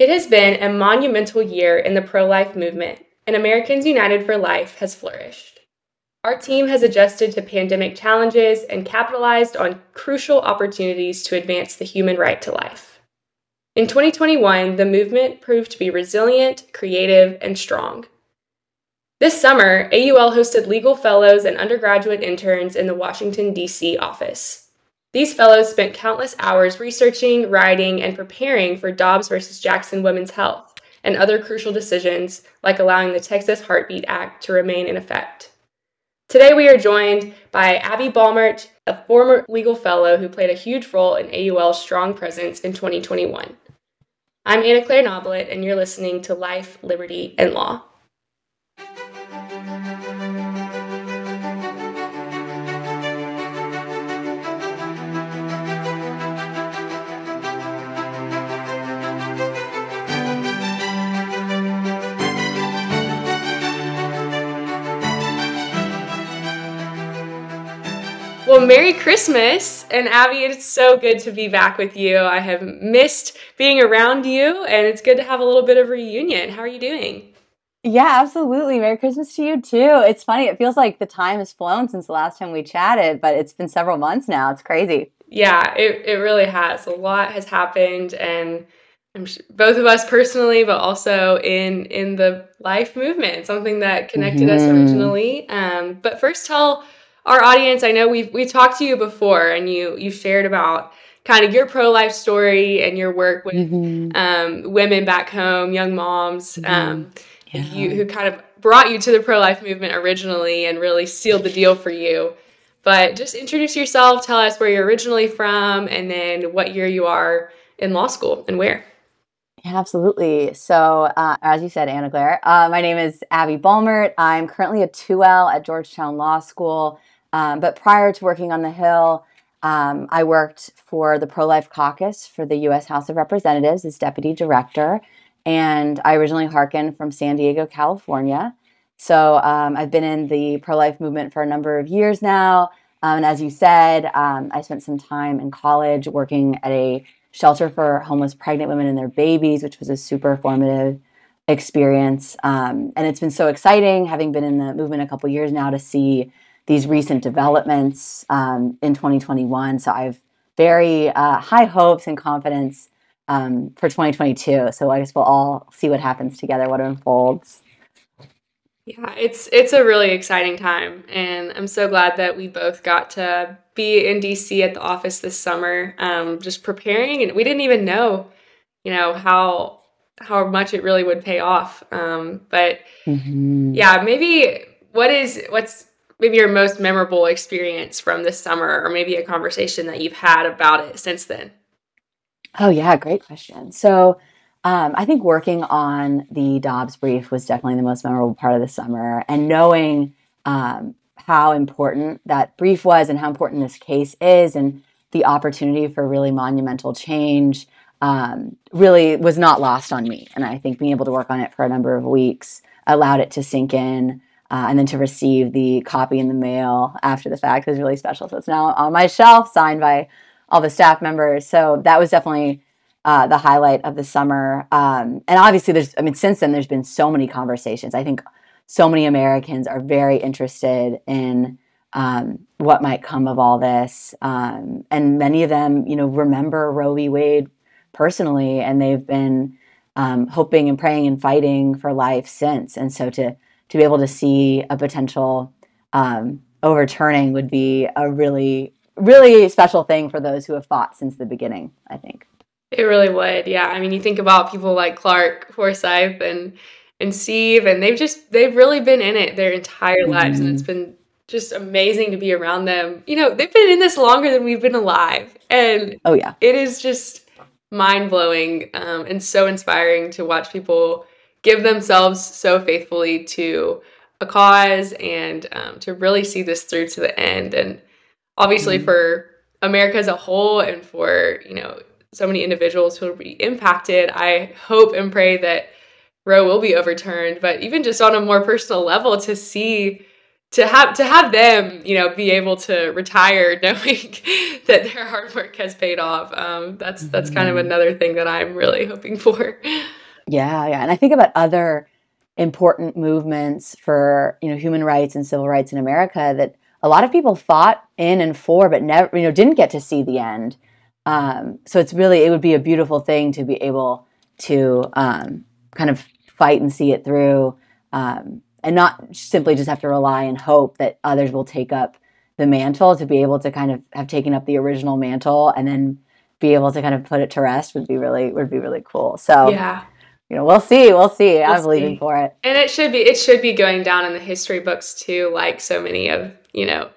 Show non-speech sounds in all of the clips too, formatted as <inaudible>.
It has been a monumental year in the pro life movement, and Americans United for Life has flourished. Our team has adjusted to pandemic challenges and capitalized on crucial opportunities to advance the human right to life. In 2021, the movement proved to be resilient, creative, and strong. This summer, AUL hosted legal fellows and undergraduate interns in the Washington, D.C. office. These fellows spent countless hours researching, writing, and preparing for Dobbs versus Jackson Women's Health and other crucial decisions like allowing the Texas Heartbeat Act to remain in effect. Today, we are joined by Abby Balmert, a former legal fellow who played a huge role in AUL's strong presence in 2021. I'm Anna Claire Nobelet, and you're listening to Life, Liberty, and Law. Well, Merry Christmas. And Abby, it's so good to be back with you. I have missed being around you, and it's good to have a little bit of reunion. How are you doing? Yeah, absolutely. Merry Christmas to you too. It's funny. It feels like the time has flown since the last time we chatted, but it's been several months now. It's crazy. Yeah, it, it really has. A lot has happened and I'm sure, both of us personally, but also in in the life movement, something that connected mm-hmm. us originally. Um, but first tell our audience, I know we've we talked to you before, and you you shared about kind of your pro life story and your work with mm-hmm. um, women back home, young moms, mm-hmm. um, yeah. you, who kind of brought you to the pro life movement originally and really sealed the deal for you. But just introduce yourself, tell us where you're originally from, and then what year you are in law school and where. Absolutely. So, uh, as you said, Anna Claire, uh, my name is Abby Balmert. I'm currently a 2L at Georgetown Law School. Um, but prior to working on the Hill, um, I worked for the Pro Life Caucus for the U.S. House of Representatives as deputy director. And I originally hearkened from San Diego, California. So um, I've been in the pro life movement for a number of years now. Um, and as you said, um, I spent some time in college working at a shelter for homeless pregnant women and their babies, which was a super formative experience. Um, and it's been so exciting having been in the movement a couple years now to see these recent developments um, in 2021. So I have very uh, high hopes and confidence um, for 2022. So I guess we'll all see what happens together, what unfolds. Yeah, it's it's a really exciting time, and I'm so glad that we both got to be in DC at the office this summer, um, just preparing. And we didn't even know, you know, how how much it really would pay off. Um, but mm-hmm. yeah, maybe what is what's maybe your most memorable experience from this summer or maybe a conversation that you've had about it since then? Oh, yeah, great question. So, um, I think working on the Dobbs brief was definitely the most memorable part of the summer, and knowing um, how important that brief was and how important this case is, and the opportunity for really monumental change um, really was not lost on me. And I think being able to work on it for a number of weeks allowed it to sink in uh, and then to receive the copy in the mail after the fact was really special. So it's now on my shelf, signed by all the staff members. So that was definitely uh, the highlight of the summer. Um, and obviously, there's, I mean, since then, there's been so many conversations. I think so many Americans are very interested in um, what might come of all this. Um, and many of them, you know, remember Roe v. Wade personally, and they've been um, hoping and praying and fighting for life since. And so to to be able to see a potential um, overturning would be a really, really special thing for those who have fought since the beginning, I think. It really would. Yeah. I mean, you think about people like Clarke Forsythe and and Steve and they've just they've really been in it their entire lives mm-hmm. and it's been just amazing to be around them. You know, they've been in this longer than we've been alive. And oh yeah. It is just mind-blowing um, and so inspiring to watch people give themselves so faithfully to a cause and um, to really see this through to the end. And obviously, mm-hmm. for America as a whole, and for you know so many individuals who will be impacted, I hope and pray that Roe will be overturned. But even just on a more personal level, to see to have to have them, you know, be able to retire <laughs> knowing that their hard work has paid off. Um, that's that's kind of mm-hmm. another thing that I'm really hoping for. Yeah, yeah, and I think about other important movements for you know human rights and civil rights in America that a lot of people fought in and for, but never you know didn't get to see the end. Um, so it's really it would be a beautiful thing to be able to um, kind of fight and see it through. Um, and not simply just have to rely and hope that others will take up the mantle to be able to kind of have taken up the original mantle and then be able to kind of put it to rest would be really would be really cool. So yeah, you know, we'll see, we'll see. We'll I'm believing for it, and it should be it should be going down in the history books too, like so many of you know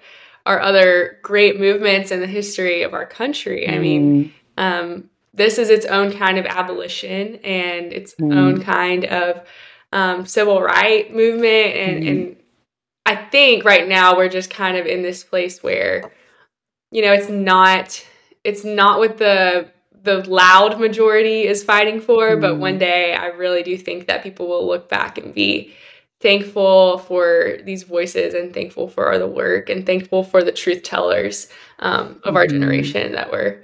our other great movements in the history of our country. Mm. I mean, mm. um, this is its own kind of abolition and its mm. own kind of um, civil right movement and, mm-hmm. and I think right now we're just kind of in this place where, you know, it's not it's not what the the loud majority is fighting for, but one day I really do think that people will look back and be thankful for these voices and thankful for the work and thankful for the truth tellers um, of mm-hmm. our generation that were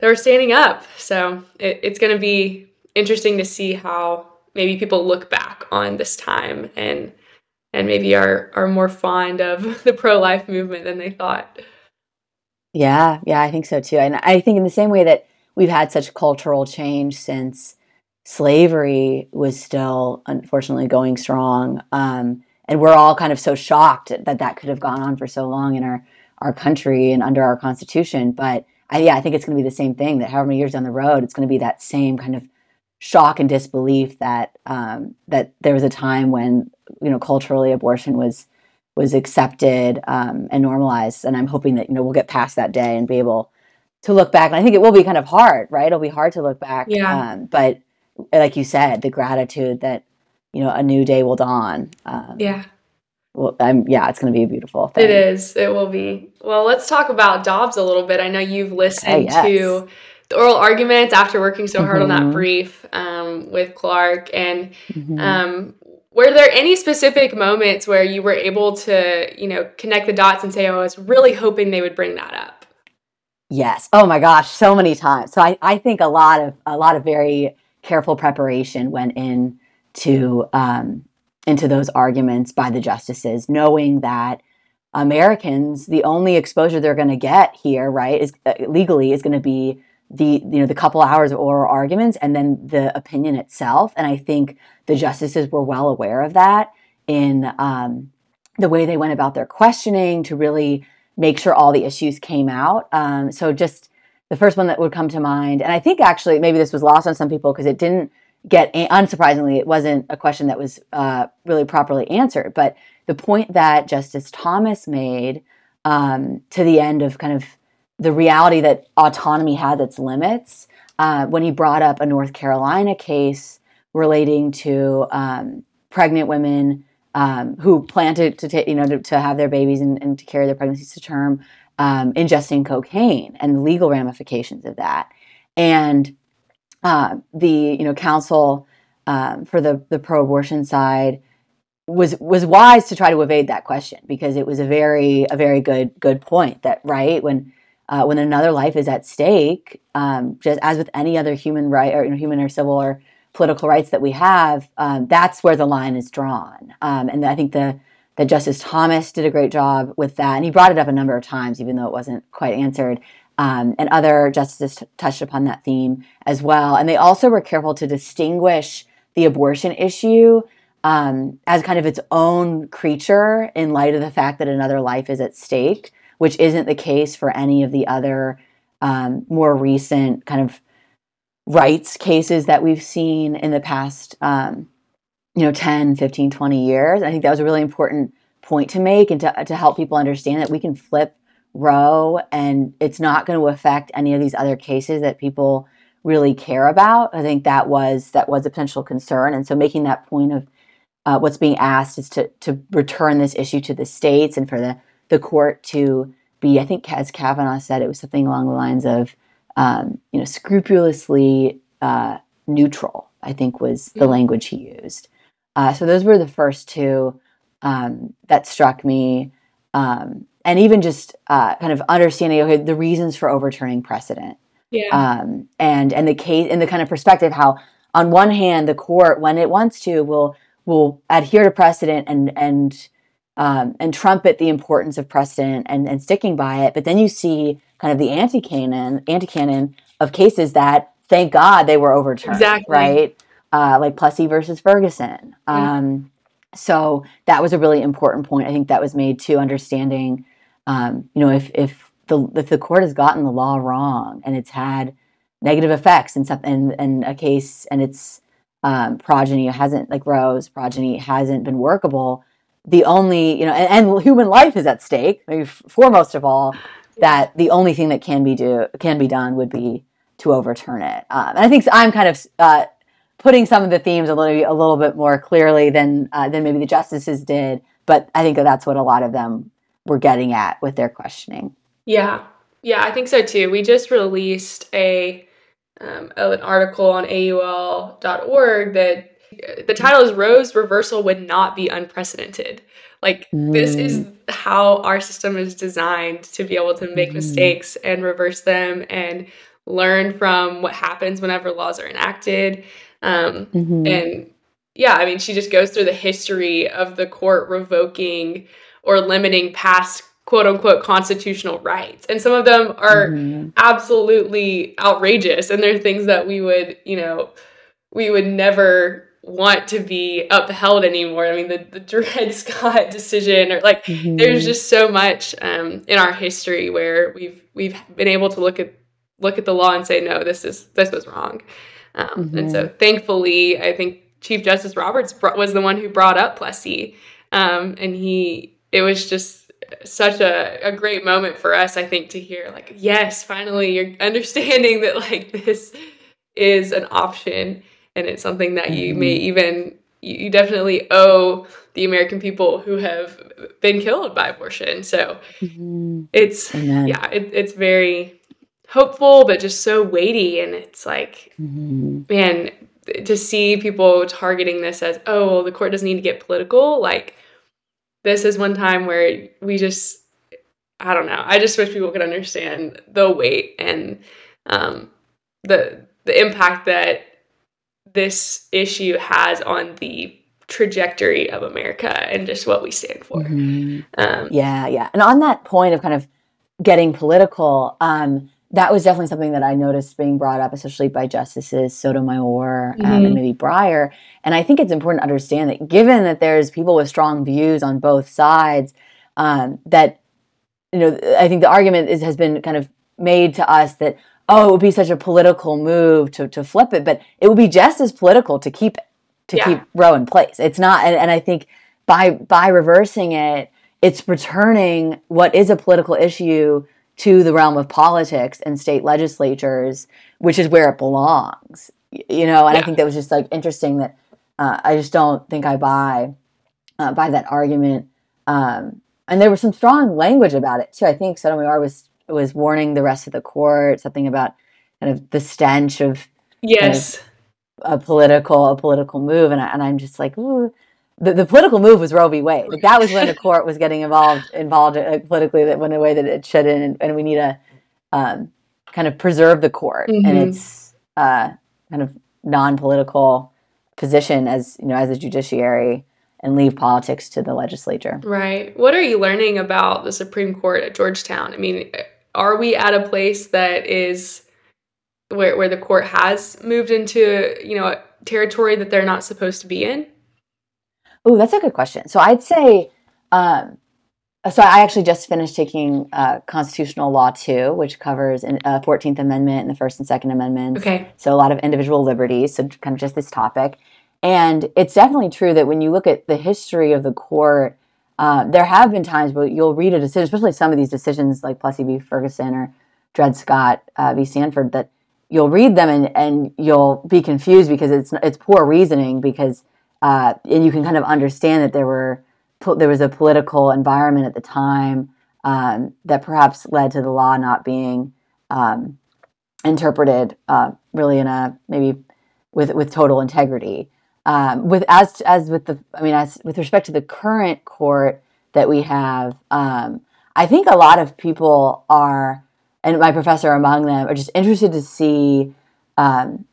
that were standing up. So it, it's going to be interesting to see how maybe people look back on this time and and maybe are are more fond of <laughs> the pro life movement than they thought. Yeah, yeah, I think so too. And I think in the same way that we've had such cultural change since slavery was still unfortunately going strong, um, and we're all kind of so shocked that that could have gone on for so long in our our country and under our constitution. But I, yeah, I think it's going to be the same thing. That however many years down the road, it's going to be that same kind of shock and disbelief that um, that there was a time when you know culturally abortion was was accepted um, and normalized and i'm hoping that you know we'll get past that day and be able to look back and i think it will be kind of hard right it'll be hard to look back yeah. Um, but like you said the gratitude that you know a new day will dawn um, yeah well, I'm, yeah, it's going to be a beautiful thing. It is. It will be. Well, let's talk about Dobbs a little bit. I know you've listened yes. to the oral arguments after working so hard mm-hmm. on that mm-hmm. brief um, with Clarke. And mm-hmm. um, were there any specific moments where you were able to, you know, connect the dots and say, oh, I was really hoping they would bring that up? Yes. Oh my gosh, so many times. So I, I think a lot of a lot of very careful preparation went in to um, into those arguments by the justices, knowing that Americans, the only exposure they're going to get here, right, is uh, legally is going to be the you know the couple hours of oral arguments and then the opinion itself. And i think the justices were well aware of that in um, the way they went about their questioning to really make sure all the issues came out. Um, so just the first one that would come to mind and i think actually maybe this was lost on some people because it didn't get unsurprisingly it wasn't a question that was uh, really properly answered but the point that justice thomas made um, to the end of kind of the reality that autonomy has its limits. Uh, when he brought up a North Carolina case relating to um, pregnant women um, who plan to, to take, you know, to, to, have their babies and, and, to carry their pregnancies to term, um, ingesting cocaine and the legal ramifications of that, and uh, the you know counsel um, for the the pro-abortion side was was wise to try to evade that question because it was a very a very good good point that right when uh, when another life is at stake, um, just as with any other human right or you know, human or civil or political rights that we have, um, that's where the line is drawn. Um, and I think the that Justice Thomas did a great job with that, and he brought it up a number of times, even though it wasn't quite answered. Um, and other justices t- touched upon that theme as well. And they also were careful to distinguish the abortion issue um, as kind of its own creature in light of the fact that another life is at stake which isn't the case for any of the other um, more recent kind of rights cases that we've seen in the past um, you know 10 15 20 years i think that was a really important point to make and to, to help people understand that we can flip roe and it's not going to affect any of these other cases that people really care about i think that was that was a potential concern and so making that point of uh, what's being asked is to to return this issue to the states and for the the court to be, I think, as Kavanaugh said, it was something along the lines of, um, you know, scrupulously uh, neutral. I think was the mm-hmm. language he used. Uh, so those were the first two. um, that struck me, um, and even just uh, kind of understanding okay, the reasons for overturning precedent. Yeah. Um, and and the case and the kind of perspective how on one hand the court when it wants to will will adhere to precedent and and um, and trumpet the importance of precedent and, and sticking by it. But then you see kind of the anti canon anti canon of cases that thank God they were overturned. Exactly. Right. Uh, like Plessy versus Ferguson. Um, so that was a really important point. I think that was made to understanding, um, you know, if if the if the court has gotten the law wrong and it's had negative effects and something and, and a case and its um, progeny hasn't like Roe's progeny hasn't been workable, the only you know and, and human life is at stake. Maybe foremost of all, that the only thing that can be do can be done would be to overturn it. Um, and I think I'm kind of uh, putting some of the themes a little a little bit more clearly than uh, than maybe the justices did. But I think that that's what a lot of them were getting at with their questioning. Yeah, yeah, I think so too. We just released a um, an article on AUL.org that the title is Roe's reversal would not be unprecedented. Like mm. this is mm. how our system is designed to be able to make mm. mistakes and reverse them and learn from what happens whenever laws are enacted. Um, mm-hmm. And yeah, I mean, she just goes through the history of the court revoking or limiting past quote unquote constitutional rights. And some of them are mm-hmm. absolutely outrageous. And they're things that we would, you know, we would never want to be upheld anymore. I mean, the, the <laughs> Dred Scott decision, or like, mm-hmm. there's just so much um, in our history where we've we've been able to look at look at the law and say, no, this is this was wrong. Um, mm-hmm. And so, thankfully, I think Chief Justice Roberts was the one who brought up Plessy, um, and he it was just such a, a great moment for us, I think, to hear like, yes, finally, you're understanding that like this is an option and it's something that you mm-hmm. may even you definitely owe the American people who have been killed by abortion. So mm-hmm. it's Amen. yeah, it, it's very hopeful, but just so weighty. And it's like, mm-hmm. man, to see people targeting this as, oh, well, the court doesn't need to get political. Like, this is one time where we just, I don't know. I just wish people could understand the weight and um, the the impact that this issue has on the trajectory of America and just what we stand for. Mm-hmm. Um, yeah, yeah. And on that point of kind of getting political, um, that was definitely something that I noticed being brought up, especially by Justices Sotomayor um, mm-hmm. and maybe Breyer. And I think it's important to understand that given that there's people with strong views on both sides, um, that you know, I think the argument is, has been kind of made to us that oh, it would be such a political move to to flip it, but it would be just as political to keep it to yeah. keep Roe in place. It's not, and, and I think by by reversing it, it's returning what is a political issue to the realm of politics and state legislatures, which is where it belongs. You know, and yeah. I think that was just like interesting that uh, I just don't think I buy uh, buy that argument. Um, and there was some strong language about it too. I think Sotomayor was was warning the rest of the court something about kind of the stench of yes kind of a political a political move, and I, and I'm just like ooh the, the political move was Roe v. Wade. Like that was when the court was getting involved involved uh, politically that went a way that it shouldn't, and, and we need to um, kind of preserve the court mm-hmm. and its uh, kind of non-political position as you know as a judiciary and leave politics to the legislature. Right. What are you learning about the Supreme Court at Georgetown? I mean, are we at a place that is where where the court has moved into you know territory that they're not supposed to be in? Oh, that's a good question. So I'd say, um, so I actually just finished taking uh, constitutional law two, which covers uh, Fourteenth Amendment and the First and Second Amendments. Okay. So a lot of individual liberties. So kind of just this topic, and it's definitely true that when you look at the history of the court, uh, there have been times where you'll read a decision, especially some of these decisions like Plessy v. Ferguson or Dred Scott uh, v. Sandford, that you'll read them and, and you'll be confused because it's it's poor reasoning because uh, and you can kind of understand that there were there was a political environment at the time um, that perhaps led to the law not being um, interpreted uh, really in a maybe with with total integrity. um, with as as with the I mean as with respect to the current court that we have, um, I think a lot of people are, and my professor among them, are just interested to see um,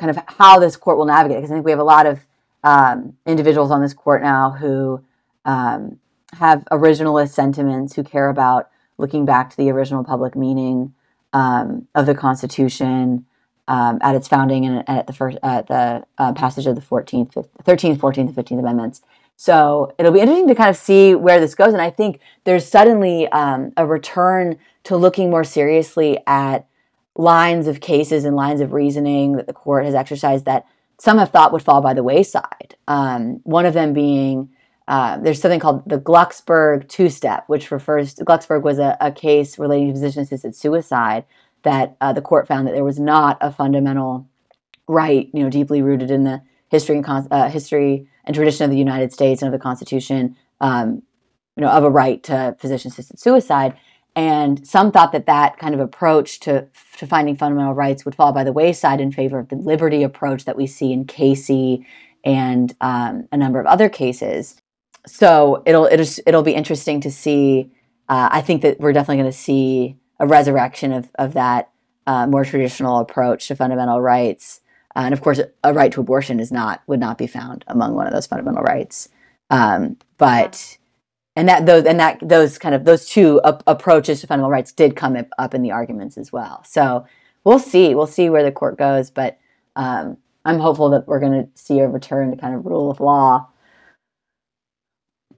kind of how this court will navigate. Because I think we have a lot of um, individuals on this court now who um, have originalist sentiments, who care about looking back to the original public meaning um, of the Constitution um, at its founding and at the first at the uh, passage of the 14th, 13th, 14th, and 15th Amendments. So it'll be interesting to kind of see where this goes. And I think there's suddenly um, a return to looking more seriously at lines of cases and lines of reasoning that the court has exercised that some have thought would fall by the wayside. Um, one of them being uh, there's something called the Glucksberg two step, which refers to Glucksberg was a, a case relating to physician assisted suicide that uh, the court found that there was not a fundamental right, you know, deeply rooted in the history and con- uh, history and tradition of the United States and of the Constitution, um, you know, of a right to physician assisted suicide. And some thought that that kind of approach to to finding fundamental rights would fall by the wayside in favor of the liberty approach that we see in Casey and um, a number of other cases. So it'll it'll it'll be interesting to see. Uh, I think that we're definitely going to see a resurrection of of that uh, more traditional approach to fundamental rights. Uh, and of course, a right to abortion is not would not be found among one of those fundamental rights. Um, but and that those and that those kind of those two ap- approaches to fundamental rights did come up in the arguments as well. So we'll see. We'll see where the court goes, but um, I'm hopeful that we're going to see a return to kind of rule of law.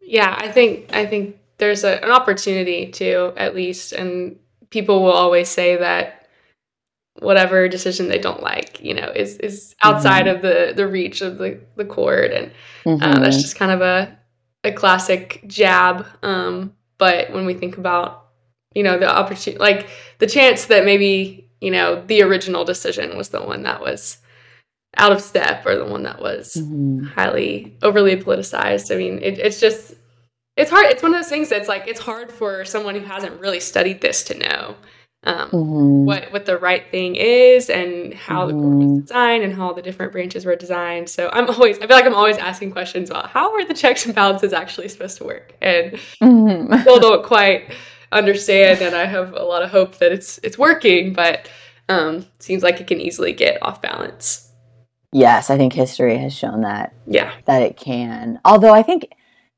Yeah, I think I think there's a, an opportunity to at least, and people will always say that whatever decision they don't like, you know, is is outside mm-hmm. of the the reach of the the court, and mm-hmm. uh, that's mm-hmm. just kind of a a classic jab. Um, but when we think about, you know, the opportunity, like the chance that maybe, you know, the original decision was the one that was out of step or the one that was mm-hmm. highly overly politicized. I mean, it, it's just, it's hard. It's one of those things that's like, it's hard for someone who hasn't really studied this to know um, mm-hmm. what what the right thing is and how mm-hmm. the court was designed and how the different branches were designed. So I'm always I feel like I'm always asking questions about how are the checks and balances actually supposed to work, and mm-hmm. still don't quite understand. And I have a lot of hope that it's it's working, but um, seems like it can easily get off balance. Yes, I think history has shown that. Yeah, that it can. Although I think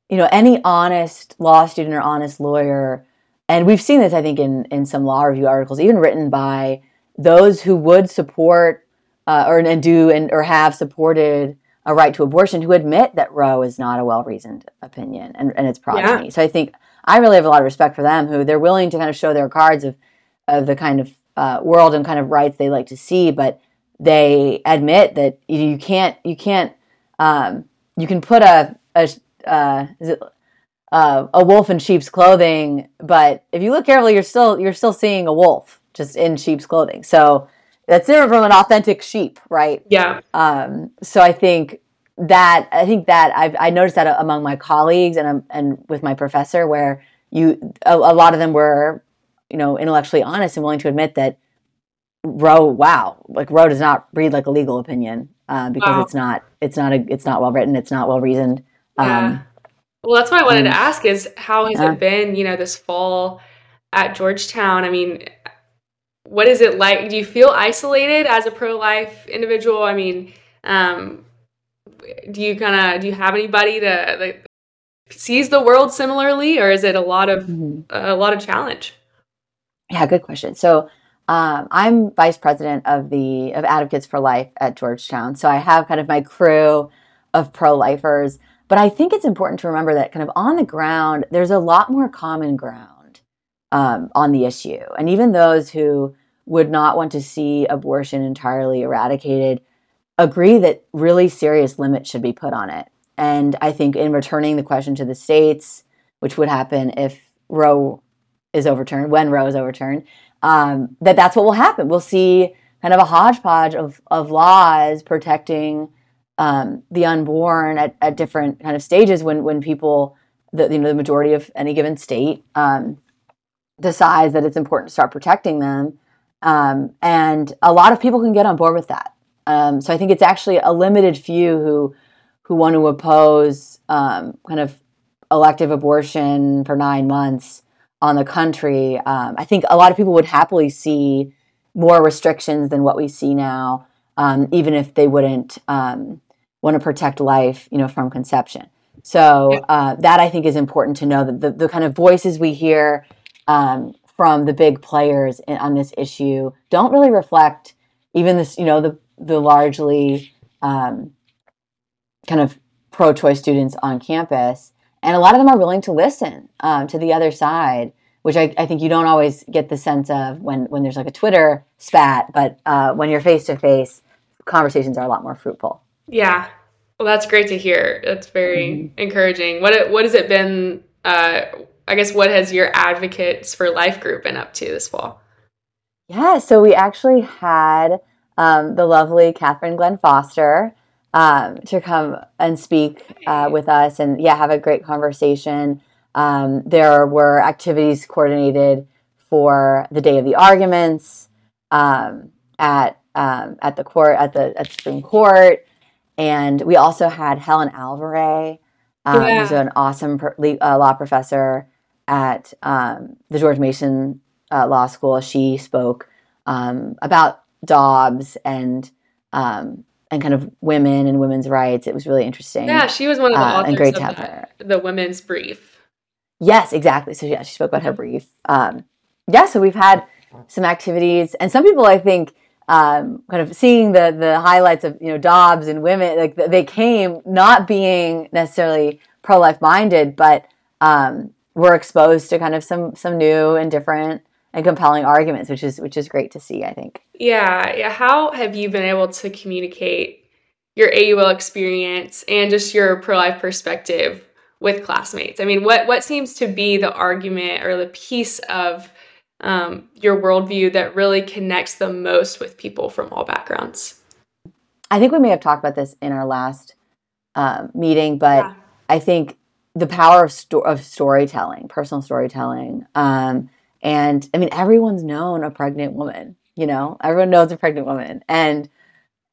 you know any honest law student or honest lawyer and we've seen this, I think, in in some law review articles, even written by those who would support uh, or and do and or have supported a right to abortion, who admit that Roe is not a well reasoned opinion and, and its progeny. Yeah. So I think I really have a lot of respect for them, who they're willing to kind of show their cards of of the kind of uh, world and kind of rights they like to see, but they admit that you can't you can't um, you can put a, a uh, is it uh, a wolf in sheep's clothing, but if you look carefully, you're still you're still seeing a wolf just in sheep's clothing. So that's different from an authentic sheep, right? Yeah. Um, so I think that I think that I've I noticed that among my colleagues and um, and with my professor, where you a, a lot of them were, you know, intellectually honest and willing to admit that Roe, wow, like Roe does not read like a legal opinion uh, because wow. it's not it's not a it's not well written, it's not well reasoned. Yeah. Um, well, that's what I wanted to ask is how has yeah. it been, you know, this fall at Georgetown? I mean, what is it like? Do you feel isolated as a pro-life individual? I mean, um, do you kind of do you have anybody that, sees the world similarly, or is it a lot of mm-hmm. a lot of challenge? Yeah, good question. So um, I'm vice president of the of Advocates for Life at Georgetown. So I have kind of my crew of pro-lifers. But I think it's important to remember that kind of on the ground, there's a lot more common ground um, on the issue. And even those who would not want to see abortion entirely eradicated agree that really serious limits should be put on it. And I think in returning the question to the states, which would happen if Roe is overturned, when Roe is overturned, um, that that's what will happen. We'll see kind of a hodgepodge of, of laws protecting um, the unborn at, at different kind of stages when when people the you know the majority of any given state um, decides that it's important to start protecting them, um, and a lot of people can get on board with that. Um, so I think it's actually a limited few who who want to oppose um, kind of elective abortion for nine months on the country. Um, I think a lot of people would happily see more restrictions than what we see now, um, even if they wouldn't um, want to protect life, you know, from conception. So uh, that I think is important to know that the, the kind of voices we hear um, from the big players in, on this issue don't really reflect even this, you know, the the largely um, kind of pro-choice students on campus, and a lot of them are willing to listen um, to the other side, which I, I, think you don't always get the sense of when when there's like a Twitter spat, but uh, when you're face to face, conversations are a lot more fruitful. Yeah, well, that's great to hear. That's very mm-hmm. encouraging. What what has it been? Uh, I guess what has your advocates for life group been up to this fall? Yeah, so we actually had um, the lovely Catherine Glenn Foster um, to come and speak uh, with us and yeah, have a great conversation. Um, there were activities coordinated for the day of the arguments um, at um, at the court at the at the Supreme Court, and we also had Helen Alvarez, um, yeah. who's an awesome uh, law professor at um, the George Mason uh, Law School. She spoke about Dobbs and um, and kind of women and women's rights. It was really interesting. Yeah, she was one of the uh, authors and great of the, the, women's brief. Yes, exactly. So yeah, she spoke about her brief. Um, yeah, so we've had some activities, and some people I think um, kind of seeing the the highlights of you know Dobbs and women like they came not being necessarily pro life minded, but um, were exposed to kind of some some new and different and compelling arguments, which is which is great to see. I think. Yeah, yeah. How have you been able to communicate your AUL experience and just your pro life perspective with classmates? I mean, what what seems to be the argument or the piece of um, your worldview that really connects the most with people from all backgrounds? I think we may have talked about this in our last uh, meeting, but yeah. I think the power of, sto- of storytelling, personal storytelling. Um, and I mean, everyone's known a pregnant woman, you know, everyone knows a pregnant woman. And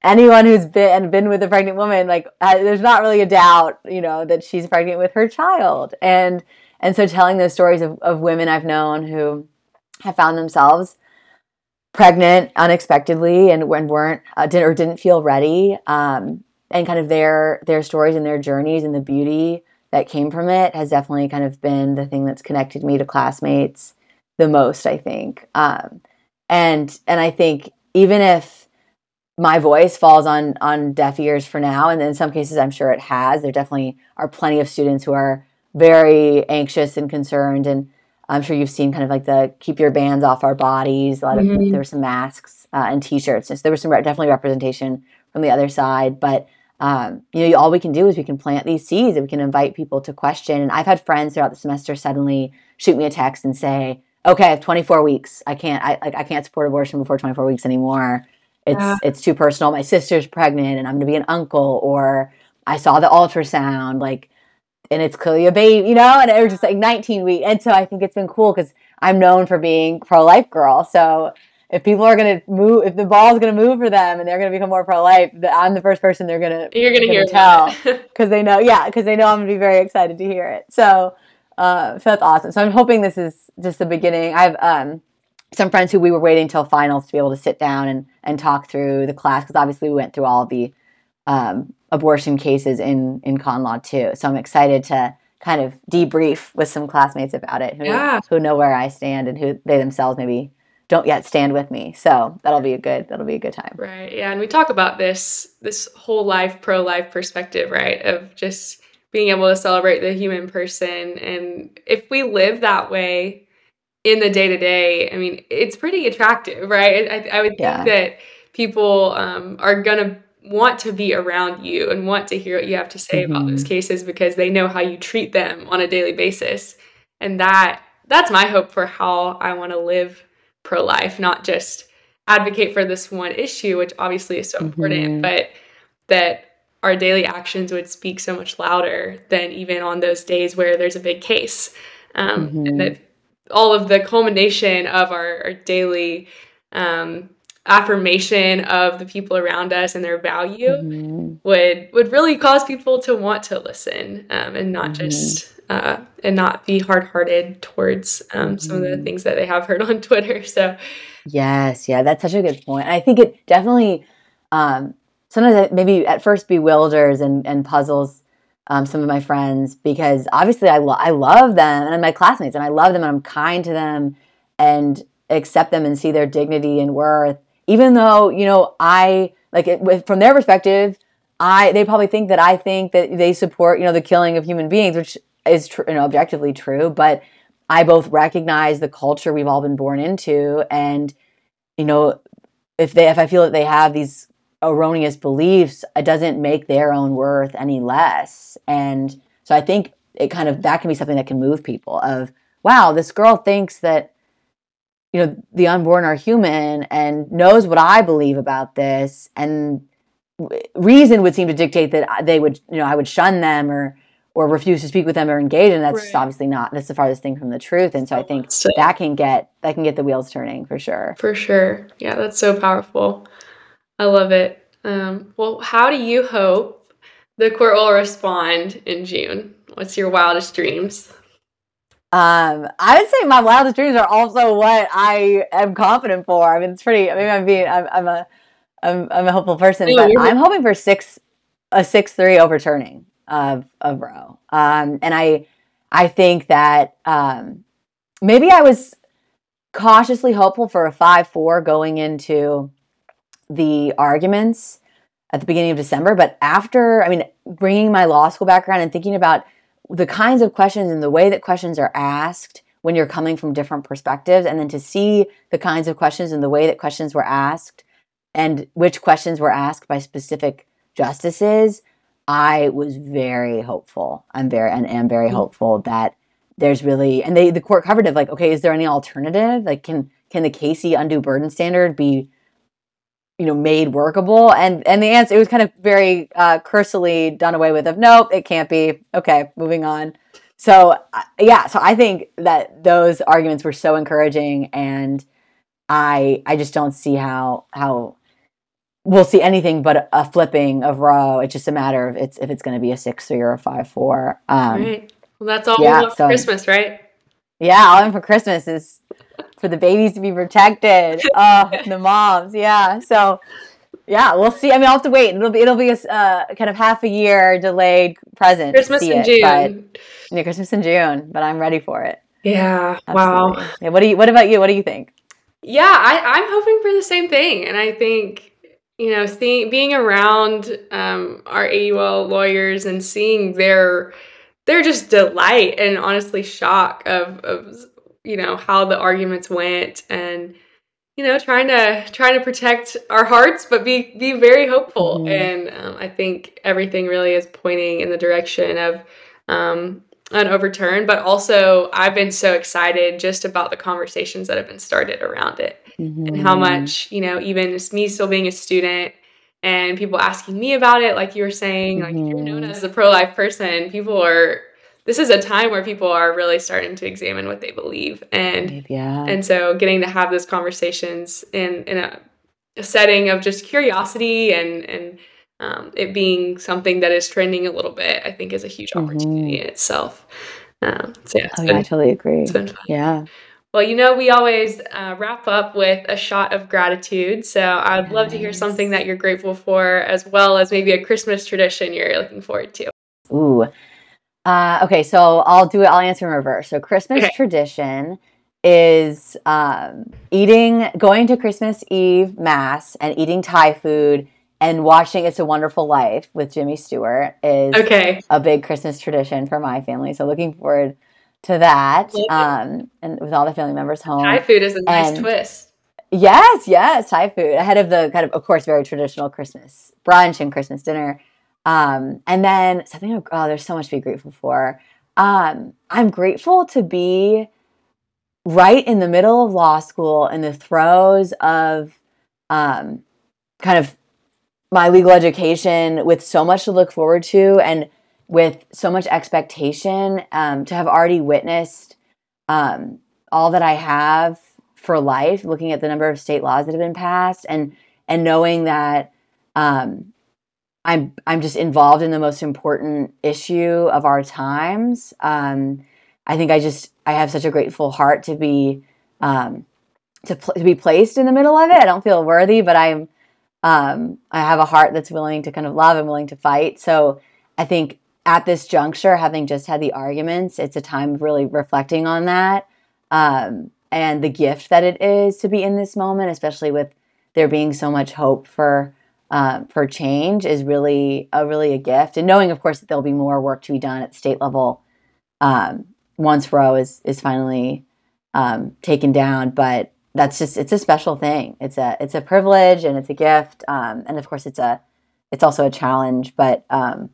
anyone who's been been with a pregnant woman, like, uh, there's not really a doubt, you know, that she's pregnant with her child. And, and so telling those stories of, of women I've known who have found themselves pregnant unexpectedly and, and weren't, uh, didn't, or didn't feel ready, um, and kind of their, their stories and their journeys and the beauty that came from it has definitely kind of been the thing that's connected me to classmates the most, I think. Um, and and I think even if my voice falls on on deaf ears for now, and in some cases I'm sure it has, there definitely are plenty of students who are very anxious and concerned and I'm sure you've seen kind of like the keep your bands off our bodies. A lot of mm-hmm. there were some masks uh, and T-shirts. So there was some re- definitely representation from the other side. But um, you know, all we can do is we can plant these seeds and we can invite people to question. And I've had friends throughout the semester suddenly shoot me a text and say, okay, I have 24 weeks. I can't, I like, I can't support abortion before 24 weeks anymore. It's, yeah. it's too personal. My sister's pregnant and I'm going to be an uncle, or I saw the ultrasound, like, and it's clearly a baby, you know, and it was just like 19 weeks. And so I think it's been cool because I'm known for being pro life girl. So if people are going to move, if the ball is going to move for them and they're going to become more pro life, I'm the first person they're going to, you're going to hear tell because <laughs> they know, yeah, because they know I'm going to be very excited to hear it. So, uh, so that's awesome. So I'm hoping this is just the beginning. I have um, some friends who we were waiting till finals to be able to sit down and, and talk through the class because obviously we went through all the um, abortion cases in in con law two. So I'm excited to kind of debrief with some classmates about it who, yeah. who know where I stand and who they themselves maybe don't yet stand with me. So that'll be a good that'll be a good time. Right. Yeah, and we talk about this this whole life pro life perspective, right? Of just being able to celebrate the human person. And if we live that way in the day to day, I mean, it's pretty attractive, right? I, I would think yeah. that people um, are going to want to be around you and want to hear what you have to say mm-hmm. about those mm-hmm. cases because they know how you treat them on a daily basis. And that that's my hope for how I want to live pro life, not just advocate for this one issue, which obviously is so mm-hmm. important, but that our daily actions would speak so much louder than even on those days where there's a big case. Um, mm-hmm. And that all of the culmination of our, our daily um, affirmation of the people around us and their value mm-hmm. would would really cause people to want to listen um, and not mm-hmm. just uh, and not be hard hearted towards um, some of the mm-hmm. things that they have heard <laughs> on Twitter. So, yes, yeah, that's such a good point. I think it definitely um, sometimes it maybe at first bewilders and, and puzzles um, some of my friends because obviously I, lo- I love them and my classmates and I love them and I'm kind to them and accept them and see their dignity and worth even though you know I like it, from their perspective I they probably think that I think that they support you know the killing of human beings which is tr- you know objectively true but I both recognize the culture we've all been born into and you know if they if I feel that they have these erroneous beliefs it doesn't make their own worth any less. And so i think it kind of that can be something that can move people of wow this girl thinks that you know the unborn are human and knows what i believe about this and reason would seem to dictate that they would you know i would shun them or or refuse to speak with them or engage and that's right. obviously not that's the farthest thing from the truth and so i think that can get that can get the wheels turning for sure for sure yeah that's so powerful I love it. Um, well, how do you hope the court will respond in June? What's your wildest dreams? Um, I would say my wildest dreams are also what I am confident for. I mean, it's pretty. I mean, I'm being. I'm. I'm a. I'm. I'm a hopeful person, but I'm hoping for six. A six three overturning of of Roe. Um, and I. I think that um, maybe I was cautiously hopeful for a five four going into the arguments at the beginning of December, but after, I mean, bringing my law school background and thinking about the kinds of questions and the way that questions are asked when you're coming from different perspectives, and then to see the kinds of questions and the way that questions were asked and which questions were asked by specific justices, I was very hopeful. I'm very and am very mm-hmm. hopeful that there's really and they the court covered it like, okay, is there any alternative? Like can can the Casey undue burden standard be you know made workable. And and the answer it was kind of very uh cursily done away with of nope it can't be. Okay moving on. So uh, yeah so i think that those arguments were so encouraging and i i just don't see how how we'll see anything but a, a flipping of Roe it's just a matter of it's if it's going to be a six three or a five four. Um right. well that's all yeah, we want for so, christmas right? Yeah all i want for christmas is for the babies to be protected. <laughs> Oh, the moms, yeah. So, yeah, we'll see. I mean, I'll have to wait. It'll be it'll be a uh, kind of half a year delayed present. Christmas in it, June. But, yeah, Christmas in June. But I'm ready for it. Yeah. Absolutely. Wow. Yeah, what do you? What about you? What do you think? Yeah, I, I'm hoping for the same thing, and I think you know, seeing being around um, our AUL lawyers and seeing their their just delight and honestly shock of, of you know how the arguments went and you know trying to trying to protect our hearts but be be very hopeful mm-hmm. and um, i think everything really is pointing in the direction of um, an overturn but also i've been so excited just about the conversations that have been started around it mm-hmm. and how mm-hmm. much you know even it's me still being a student and people asking me about it like you were saying like mm-hmm. you're known mm-hmm. as a pro-life person people are this is a time where people are really starting to examine what they believe and yeah. and so getting to have those conversations in in a, a setting of just curiosity and and um, it being something that is trending a little bit i think is a huge opportunity mm-hmm. in itself um, so yeah, oh, been, yeah, i totally agree yeah well, you know, we always uh, wrap up with a shot of gratitude. So I'd yes. love to hear something that you're grateful for, as well as maybe a Christmas tradition you're looking forward to. Ooh, uh, okay, so I'll do it. I'll answer in reverse. So Christmas okay. tradition is um, eating, going to Christmas Eve mass and eating Thai food and watching It's a Wonderful Life with Jimmy Stewart is okay. a big Christmas tradition for my family. So looking forward to that. Um, and with all the family members home. Thai food is a nice and twist. Yes, yes, Thai food ahead of the kind of, of course, very traditional Christmas brunch and Christmas dinner. Um, and then something, oh, there's so much to be grateful for. Um, I'm grateful to be right in the middle of law school in the throes of um, kind of my legal education with so much to look forward to and with so much expectation um, to have already witnessed um, all that I have for life, looking at the number of state laws that have been passed and and knowing that um, I'm I'm just involved in the most important issue of our times. Um, I think I just I have such a grateful heart to be um, to pl- to be placed in the middle of it. I don't feel worthy, but I'm um, I have a heart that's willing to kind of love and willing to fight. So I think at this juncture, having just had the arguments, it's a time of really reflecting on that um, and the gift that it is to be in this moment, especially with there being so much hope for uh, for change, is really a really a gift. And knowing, of course, that there'll be more work to be done at state level um, once Roe is is finally um, taken down, but that's just it's a special thing. It's a it's a privilege and it's a gift, um, and of course it's a it's also a challenge. But um,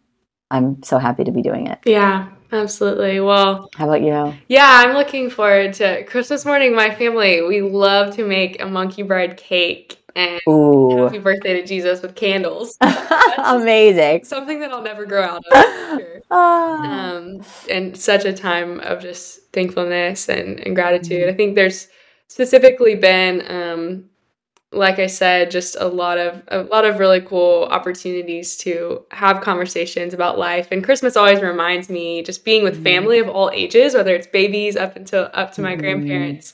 I'm so happy to be doing it. Yeah, absolutely. Well, how about you? Yeah, I'm looking forward to Christmas morning. My family we love to make a monkey bread cake and Ooh. happy birthday to Jesus with candles. <laughs> Amazing. Something that I'll never grow out of. <laughs> Sure. um, and such a time of just thankfulness and, and gratitude. Mm-hmm. I think there's specifically been um, like I said, just a lot of a lot of really cool opportunities to have conversations about life. And Christmas always reminds me, just being with mm-hmm. family of all ages, whether it's babies up until up to my mm-hmm. grandparents,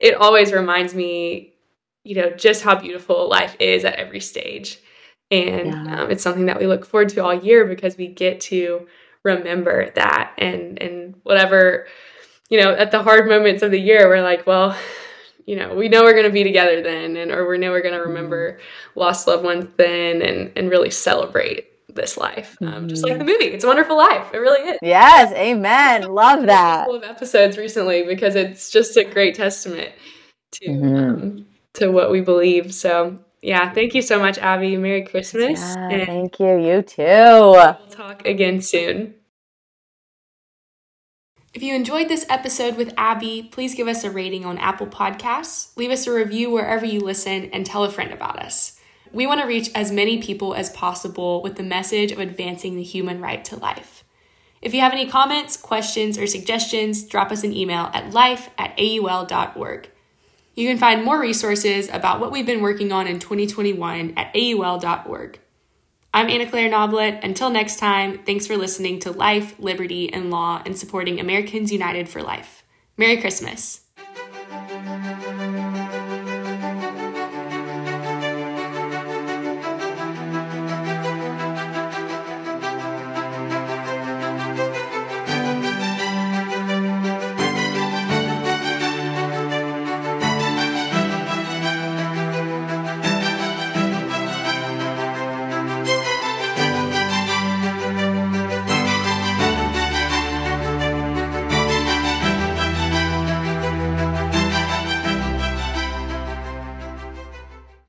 it always reminds me, you know, just how beautiful life is at every stage. And yeah. um, it's something that we look forward to all year because we get to remember that and and whatever, you know, at the hard moments of the year, we're like, well you know, we know we're going to be together then, and or we know we're going to remember mm-hmm. lost loved ones then, and and really celebrate this life, um, just like the mm-hmm. movie. It's a Wonderful Life. It really is. Yes, amen. <laughs> Love that. Couple of episodes recently because it's just a great testament to mm-hmm. um, to what we believe. So yeah, thank you so much, Abby. Merry Christmas. Yeah, thank you. You too. We'll talk again soon. If you enjoyed this episode with Abby, please give us a rating on Apple Podcasts, leave us a review wherever you listen, and tell a friend about us. We want to reach as many people as possible with the message of advancing the human right to life. If you have any comments, questions, or suggestions, drop us an email at life at aul.org. You can find more resources about what we've been working on in 2021 at aul.org. I'm Anna Claire Noblet. Until next time, thanks for listening to Life, Liberty, and Law and supporting Americans United for Life. Merry Christmas.